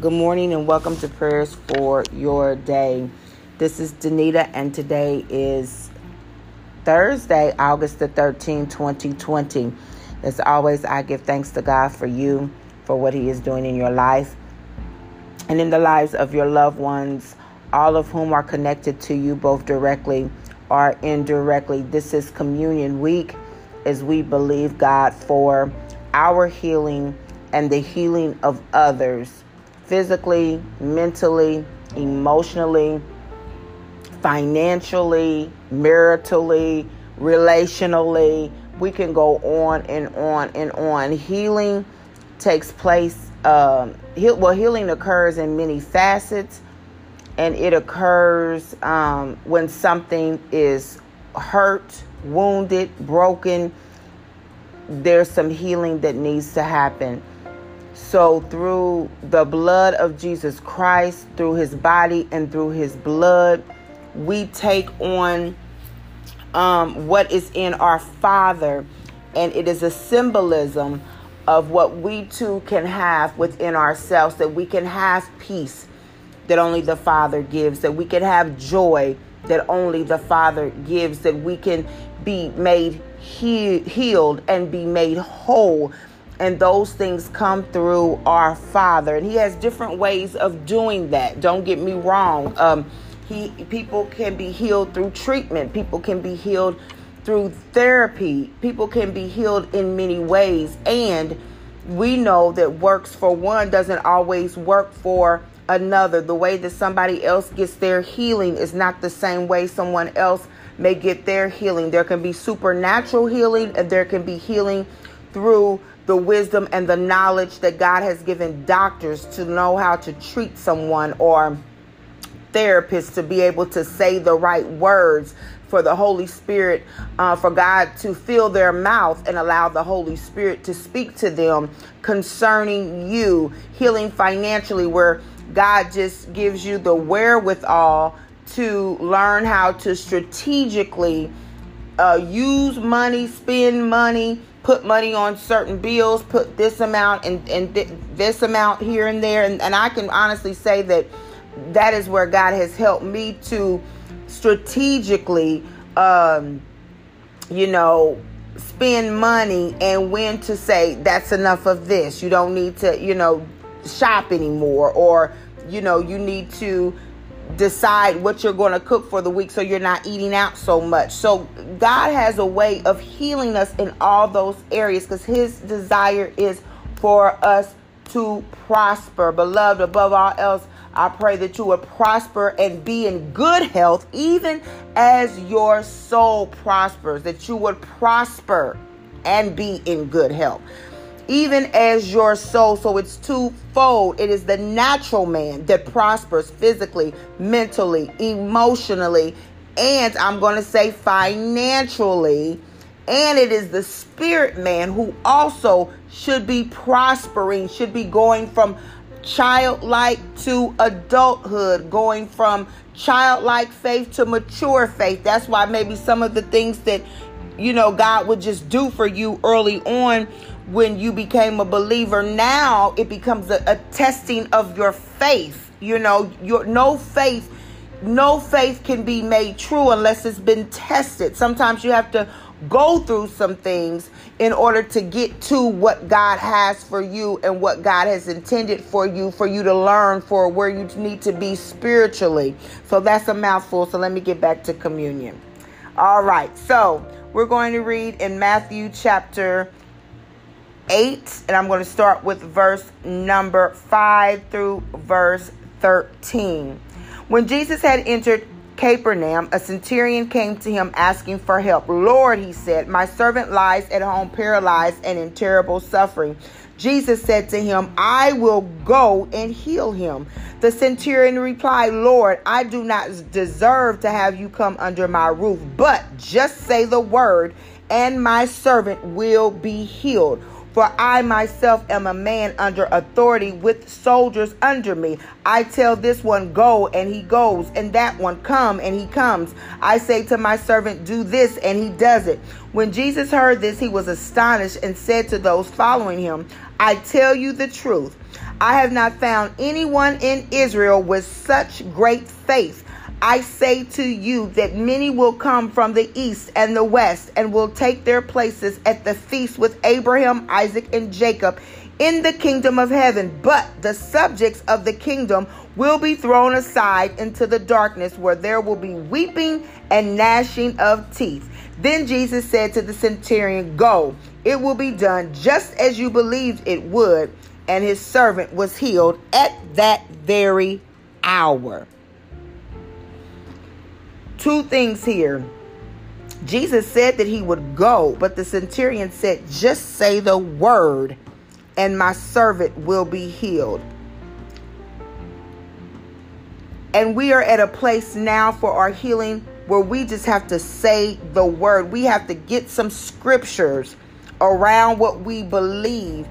Good morning and welcome to prayers for your day. This is Danita, and today is Thursday, August the 13th, 2020. As always, I give thanks to God for you, for what He is doing in your life and in the lives of your loved ones, all of whom are connected to you both directly or indirectly. This is Communion Week as we believe God for our healing and the healing of others physically, mentally, emotionally, financially, maritally, relationally. We can go on and on and on. Healing takes place, um, well, healing occurs in many facets, and it occurs um, when something is hurt, wounded, broken. There's some healing that needs to happen. So, through the blood of Jesus Christ, through his body and through his blood, we take on um, what is in our Father, and it is a symbolism of what we too can have within ourselves, that we can have peace that only the Father gives, that we can have joy that only the Father gives, that we can be made he- healed and be made whole and those things come through our father. And he has different ways of doing that. Don't get me wrong. Um, he people can be healed through treatment. People can be healed through therapy. People can be healed in many ways. And we know that works for one doesn't always work for another. The way that somebody else gets their healing is not the same way someone else may get their healing. There can be supernatural healing and there can be healing through the wisdom and the knowledge that God has given doctors to know how to treat someone or therapists to be able to say the right words for the Holy Spirit, uh, for God to fill their mouth and allow the Holy Spirit to speak to them concerning you, healing financially, where God just gives you the wherewithal to learn how to strategically uh, use money, spend money, put money on certain bills, put this amount and, and th- this amount here and there. And, and I can honestly say that that is where God has helped me to strategically, um, you know, spend money and when to say that's enough of this. You don't need to, you know, shop anymore or, you know, you need to decide what you're going to cook for the week so you're not eating out so much. So God has a way of healing us in all those areas because his desire is for us to prosper. Beloved, above all else, I pray that you would prosper and be in good health, even as your soul prospers, that you would prosper and be in good health even as your soul. So it's twofold. It is the natural man that prospers physically, mentally, emotionally, and I'm going to say financially. And it is the spirit man who also should be prospering, should be going from childlike to adulthood, going from childlike faith to mature faith. That's why maybe some of the things that you know God would just do for you early on when you became a believer now it becomes a, a, testing of your faith. You know your no faith no faith can be made true unless it's been tested. Sometimes you have to go through some things in order to get to what god has for you and what god has intended for you for you to learn for where you need to be spiritually. So that's a mouthful. So let me get back to communion. All right. So we're going to read in matthew chapter 8, and I'm going to start with verse number 5 through verse 13. When Jesus had entered Capernaum, a centurion came to him asking for help. Lord, he said, my servant lies at home paralyzed and in terrible suffering. Jesus said to him, I will go and heal him. The centurion replied, Lord, I do not deserve to have you come under my roof, but just say the word, and my servant will be healed. For I myself am a man under authority with soldiers under me. I tell this one, go, and he goes, and that one, come, and he comes. I say to my servant, do this, and he does it. When Jesus heard this, he was astonished and said to those following him, I tell you the truth. I have not found anyone in Israel with such great faith. I say to you that many will come from the east and the west and will take their places at the feast with Abraham, Isaac, and Jacob in the kingdom of heaven. But the subjects of the kingdom will be thrown aside into the darkness where there will be weeping and gnashing of teeth. Then Jesus said to the centurion, Go, it will be done just as you believed it would. And his servant was healed at that very hour. Two things here. Jesus said that he would go, but the centurion said, Just say the word, and my servant will be healed. And we are at a place now for our healing where we just have to say the word. We have to get some scriptures around what we believe.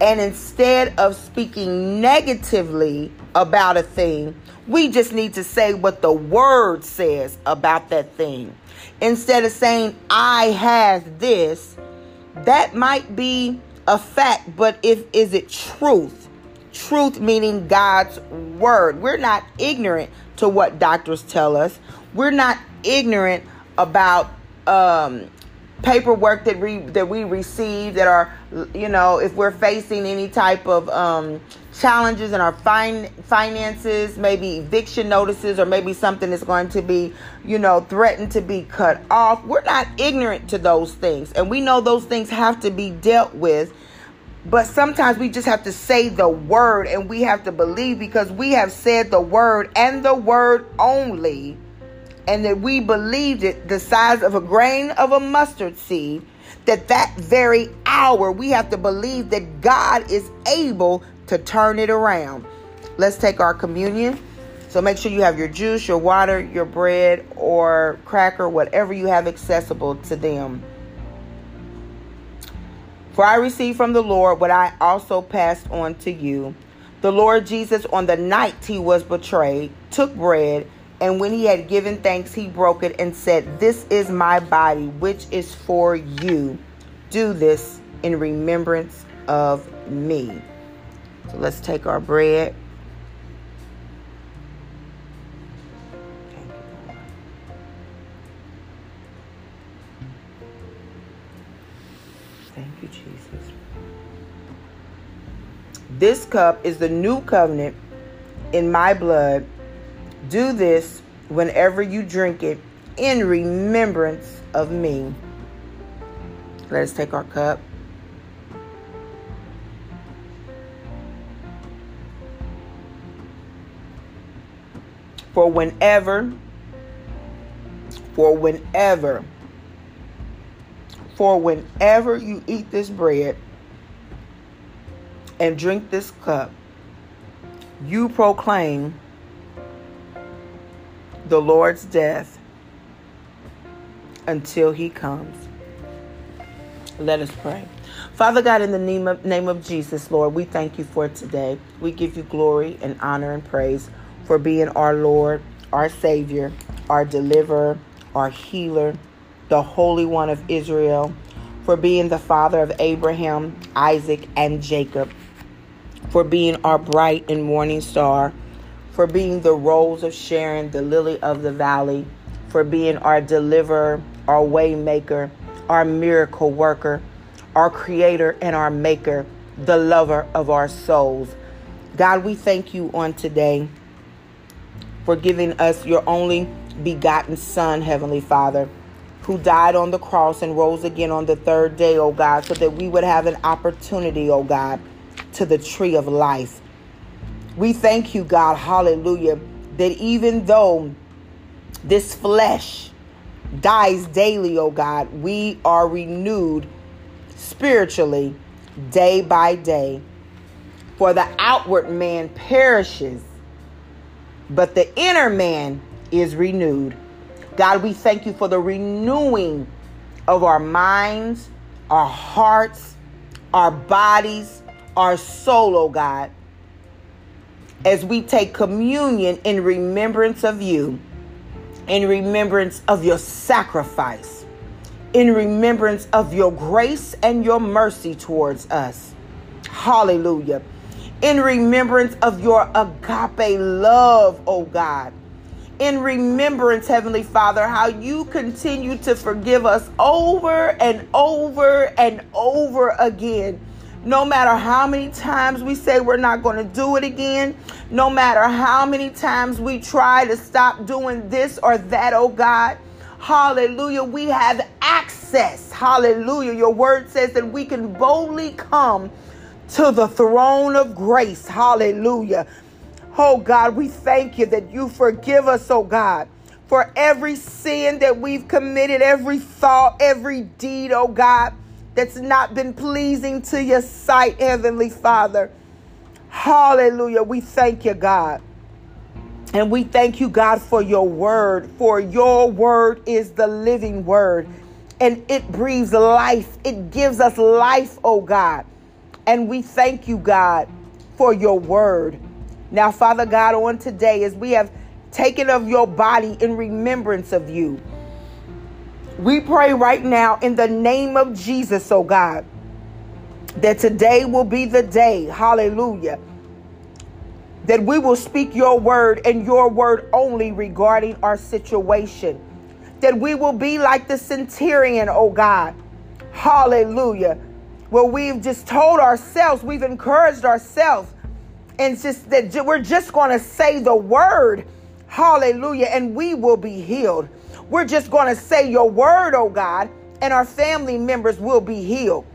And instead of speaking negatively about a thing, we just need to say what the word says about that thing. Instead of saying, I have this, that might be a fact, but if is it truth? Truth meaning God's word. We're not ignorant to what doctors tell us. We're not ignorant about um, paperwork that we that we receive that are you know if we're facing any type of um, challenges in our fin- finances maybe eviction notices or maybe something that's going to be you know threatened to be cut off. We're not ignorant to those things and we know those things have to be dealt with but sometimes we just have to say the word and we have to believe because we have said the word and the word only and that we believed it the size of a grain of a mustard seed that that very hour we have to believe that God is able to turn it around. Let's take our communion. So make sure you have your juice, your water, your bread or cracker, whatever you have accessible to them. For I received from the Lord what I also passed on to you. The Lord Jesus, on the night he was betrayed, took bread, and when he had given thanks, he broke it and said, This is my body, which is for you. Do this in remembrance of me. So let's take our bread. Thank you, Jesus. This cup is the new covenant in my blood. Do this whenever you drink it in remembrance of me. Let us take our cup. For whenever, for whenever, for whenever you eat this bread and drink this cup, you proclaim the Lord's death until he comes. Let us pray. Father God, in the name of, name of Jesus, Lord, we thank you for today. We give you glory and honor and praise for being our Lord, our Savior, our deliverer, our healer, the Holy One of Israel, for being the Father of Abraham, Isaac, and Jacob for being our bright and morning star, for being the rose of Sharon, the lily of the valley, for being our deliverer, our waymaker, our miracle worker, our creator and our maker, the lover of our souls. God, we thank you on today for giving us your only begotten Son, Heavenly Father, who died on the cross and rose again on the third day, O God, so that we would have an opportunity, O God, to the tree of life. We thank you, God, hallelujah, that even though this flesh dies daily, O God, we are renewed spiritually day by day. For the outward man perishes, but the inner man is renewed. God, we thank you for the renewing of our minds, our hearts, our bodies, our soul, oh God, as we take communion in remembrance of you, in remembrance of your sacrifice, in remembrance of your grace and your mercy towards us. Hallelujah. In remembrance of your agape love, oh God. In remembrance, Heavenly Father, how you continue to forgive us over and over and over again. No matter how many times we say we're not going to do it again, no matter how many times we try to stop doing this or that, oh God, hallelujah, we have access. Hallelujah. Your word says that we can boldly come to the throne of grace. Hallelujah. Oh God, we thank you that you forgive us, oh God, for every sin that we've committed, every thought, every deed, oh God, that's not been pleasing to your sight, Heavenly Father. Hallelujah. We thank you, God. And we thank you, God, for your word, for your word is the living word and it breathes life. It gives us life, oh God. And we thank you, God, for your word. Now, Father God, on today, as we have taken of your body in remembrance of you, we pray right now in the name of Jesus, oh God, that today will be the day, hallelujah, that we will speak your word and your word only regarding our situation. That we will be like the centurion, oh God, hallelujah where we've just told ourselves, we've encouraged ourselves, and just that we're just going to say the word, hallelujah, and we will be healed. We're just going to say your word, oh God, and our family members will be healed.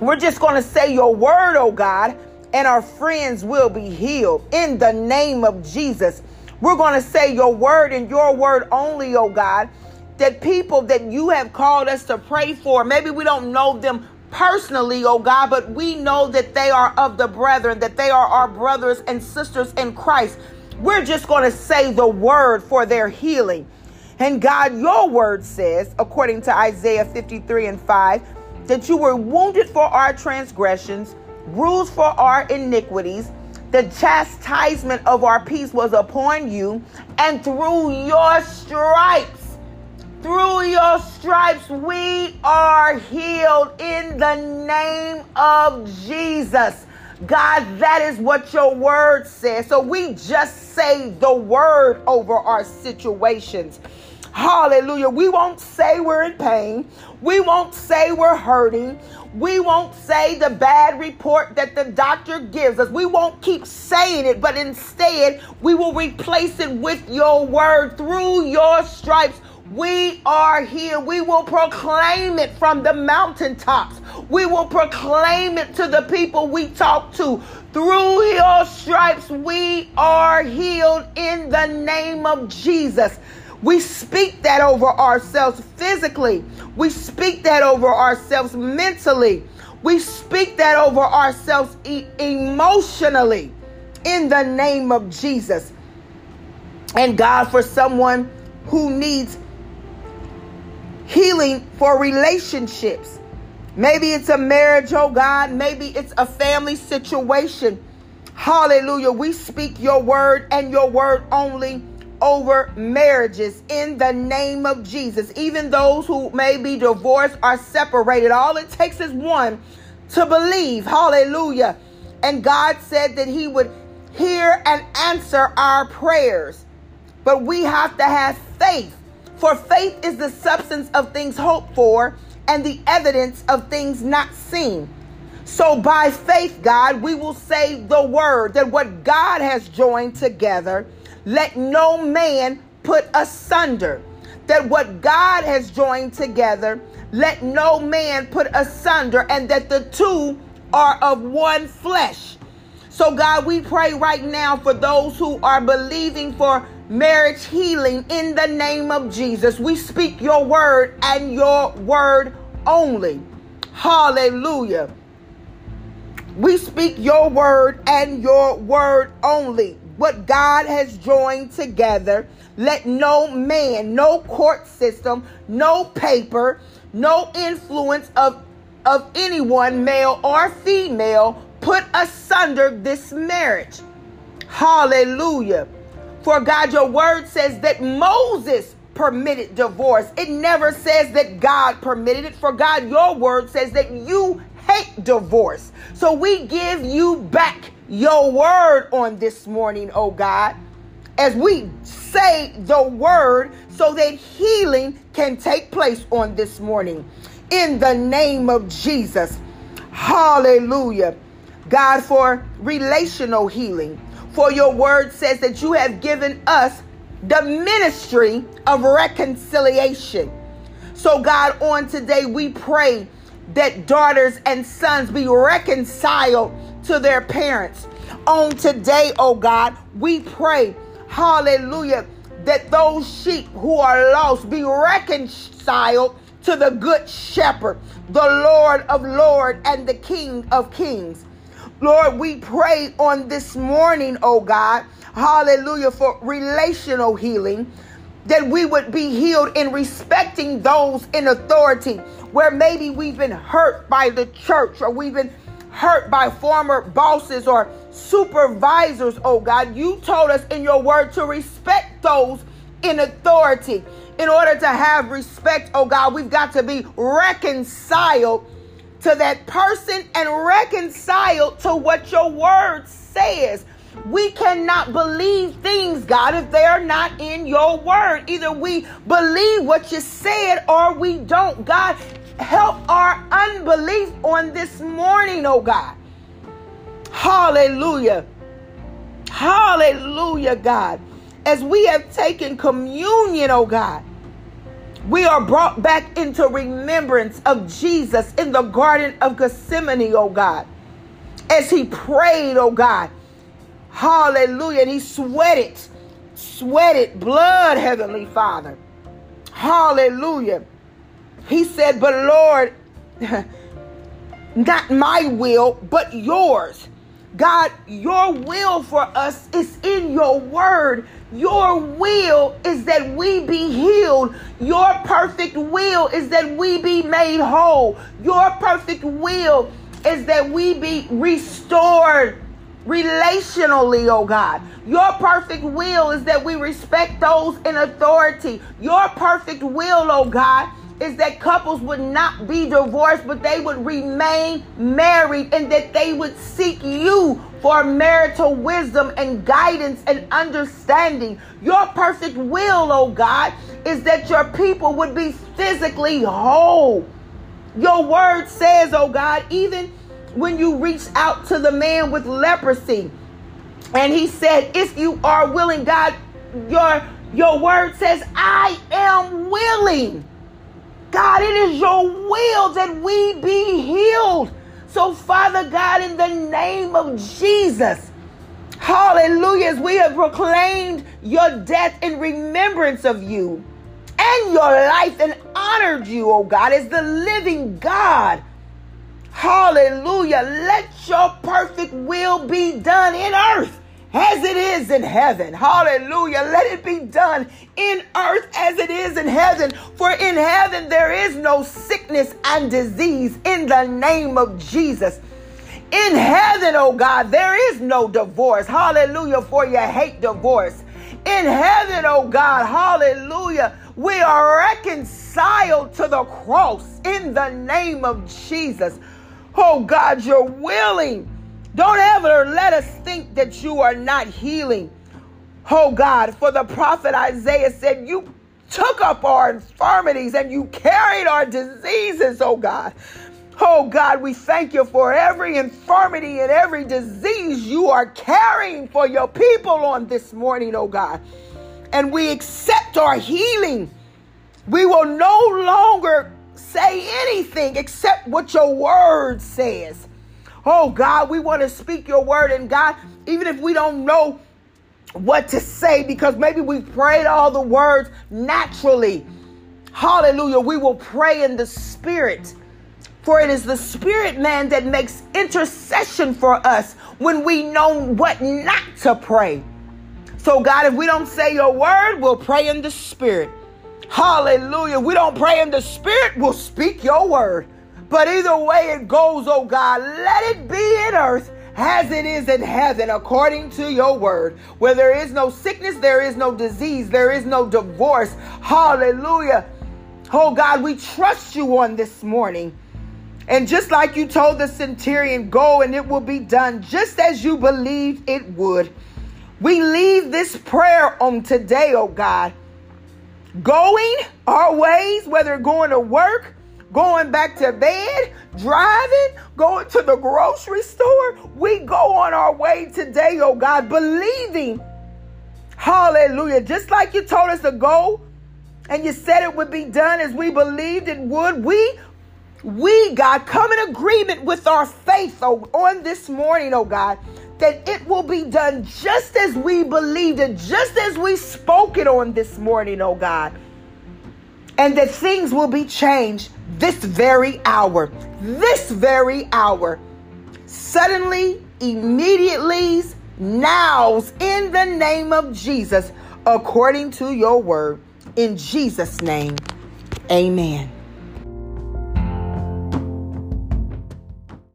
We're just going to say your word, oh God, and our friends will be healed in the name of Jesus. We're going to say your word and your word only, oh God, that people that you have called us to pray for, maybe we don't know them personally, oh God, but we know that they are of the brethren, that they are our brothers and sisters in Christ. We're just going to say the word for their healing. And God, your word says, according to Isaiah 53 and 5, that you were wounded for our transgressions, bruised for our iniquities. The chastisement of our peace was upon you, and through your stripes through your stripes, we are healed in the name of Jesus. God, that is what your word says. So we just say the word over our situations. Hallelujah. We won't say we're in pain. We won't say we're hurting. We won't say the bad report that the doctor gives us. We won't keep saying it, but instead we will replace it with your word through your stripes. We are here. We will proclaim it from the mountaintops. We will proclaim it to the people we talk to. Through your stripes, we are healed in the name of Jesus. We speak that over ourselves physically. We speak that over ourselves mentally. We speak that over ourselves e- emotionally in the name of Jesus. And God, for someone who needs healing for relationships. Maybe it's a marriage, oh God. Maybe it's a family situation. Hallelujah. We speak your word and your word only over marriages in the name of Jesus. Even those who may be divorced or separated, all it takes is one to believe. Hallelujah. And God said that He would hear and answer our prayers. But we have to have faith for faith is the substance of things hoped for and the evidence of things not seen. So by faith, God, we will say the word that what God has joined together, let no man put asunder. That what God has joined together, let no man put asunder, and that the two are of one flesh. So, God, we pray right now for those who are believing for marriage healing in the name of Jesus. We speak your word and your word only. Hallelujah. We speak your word and your word only. What God has joined together, let no man, no court system, no paper, no influence of, of anyone, male or female, put asunder this marriage. Hallelujah. For God, your word says that Moses permitted divorce. It never says that God permitted it. For God, your word says that you hate divorce. So we give you back your word on this morning, oh God, as we say the word so that healing can take place on this morning. In the name of Jesus. Hallelujah. God, for relational healing. For your word says that you have given us the ministry of reconciliation. So, God, on today, we pray that daughters and sons be reconciled to their parents. On today, oh God, we pray, hallelujah, that those sheep who are lost be reconciled to the good shepherd, the Lord of lords and the King of kings. Lord, we pray on this morning, oh God, hallelujah, for relational healing, that we would be healed in respecting those in authority, where maybe we've been hurt by the church or we've been hurt by former bosses or supervisors, oh God. You told us in your word to respect those in authority. In order to have respect, oh God, we've got to be reconciled to that person and reconciled to what your word says. We cannot believe things, God, if they are not in your word. Either we believe what you said or we don't. God, help our unbelief on this morning, oh God. Hallelujah. Hallelujah, God. As we have taken communion, oh God, we are brought back into remembrance of Jesus in the Garden of Gethsemane, oh God. As he prayed, oh God. Hallelujah. And he sweated, sweated blood, Heavenly Father. Hallelujah. He said, But Lord, not my will, but yours. God, your will for us is in your word. Your will is that we be healed. Your perfect will is that we be made whole. Your perfect will is that we be restored relationally, oh God. Your perfect will is that we respect those in authority. Your perfect will, oh God, is that couples would not be divorced, but they would remain married and that they would seek you for marital wisdom and guidance and understanding. Your perfect will, oh God, is that your people would be physically whole. Your word says, oh God, even when you reached out to the man with leprosy, and he said, If you are willing, God, your your word says, I am willing. God, it is your will that we be healed. So, Father God, in the name of Jesus, hallelujah, as we have proclaimed your death in remembrance of you and your life and honored you, oh God, as the living God. Hallelujah. Let your perfect will be done in earth as it is in heaven. Hallelujah. Let it be done in earth as it is in heaven. For in heaven there is no sickness and disease in the name of Jesus. In heaven, oh God, there is no divorce. Hallelujah. For you hate divorce. In heaven, oh God, hallelujah, we are reconciled to the cross in the name of Jesus. Oh God, you're willing don't ever let us think that you are not healing. Oh God, for the prophet Isaiah said, You took up our infirmities and you carried our diseases, oh God. Oh God, we thank you for every infirmity and every disease you are carrying for your people on this morning, oh God. And we accept our healing. We will no longer say anything except what your word says. Oh God, we want to speak your word. And God, even if we don't know what to say, because maybe we prayed all the words naturally, hallelujah, we will pray in the spirit. For it is the spirit man that makes intercession for us when we know what not to pray. So, God, if we don't say your word, we'll pray in the spirit. Hallelujah. We don't pray in the spirit, we'll speak your word. But either way it goes, oh God, let it be in earth as it is in heaven, according to your word. Where there is no sickness, there is no disease, there is no divorce. Hallelujah. Oh God, we trust you on this morning. And just like you told the centurion, go and it will be done just as you believed it would. We leave this prayer on today, oh God. Going our ways, whether going to work, going back to bed, driving, going to the grocery store, we go on our way today, oh God, believing. Hallelujah. Just like you told us to go and you said it would be done as we believed it would, we we, God, come in agreement with our faith oh, on this morning, oh God, that it will be done just as we believed it, just as we spoke it on this morning, oh God. And that things will be changed this very hour, this very hour. Suddenly, immediately, nows in the name of Jesus, according to your word. In Jesus' name, amen.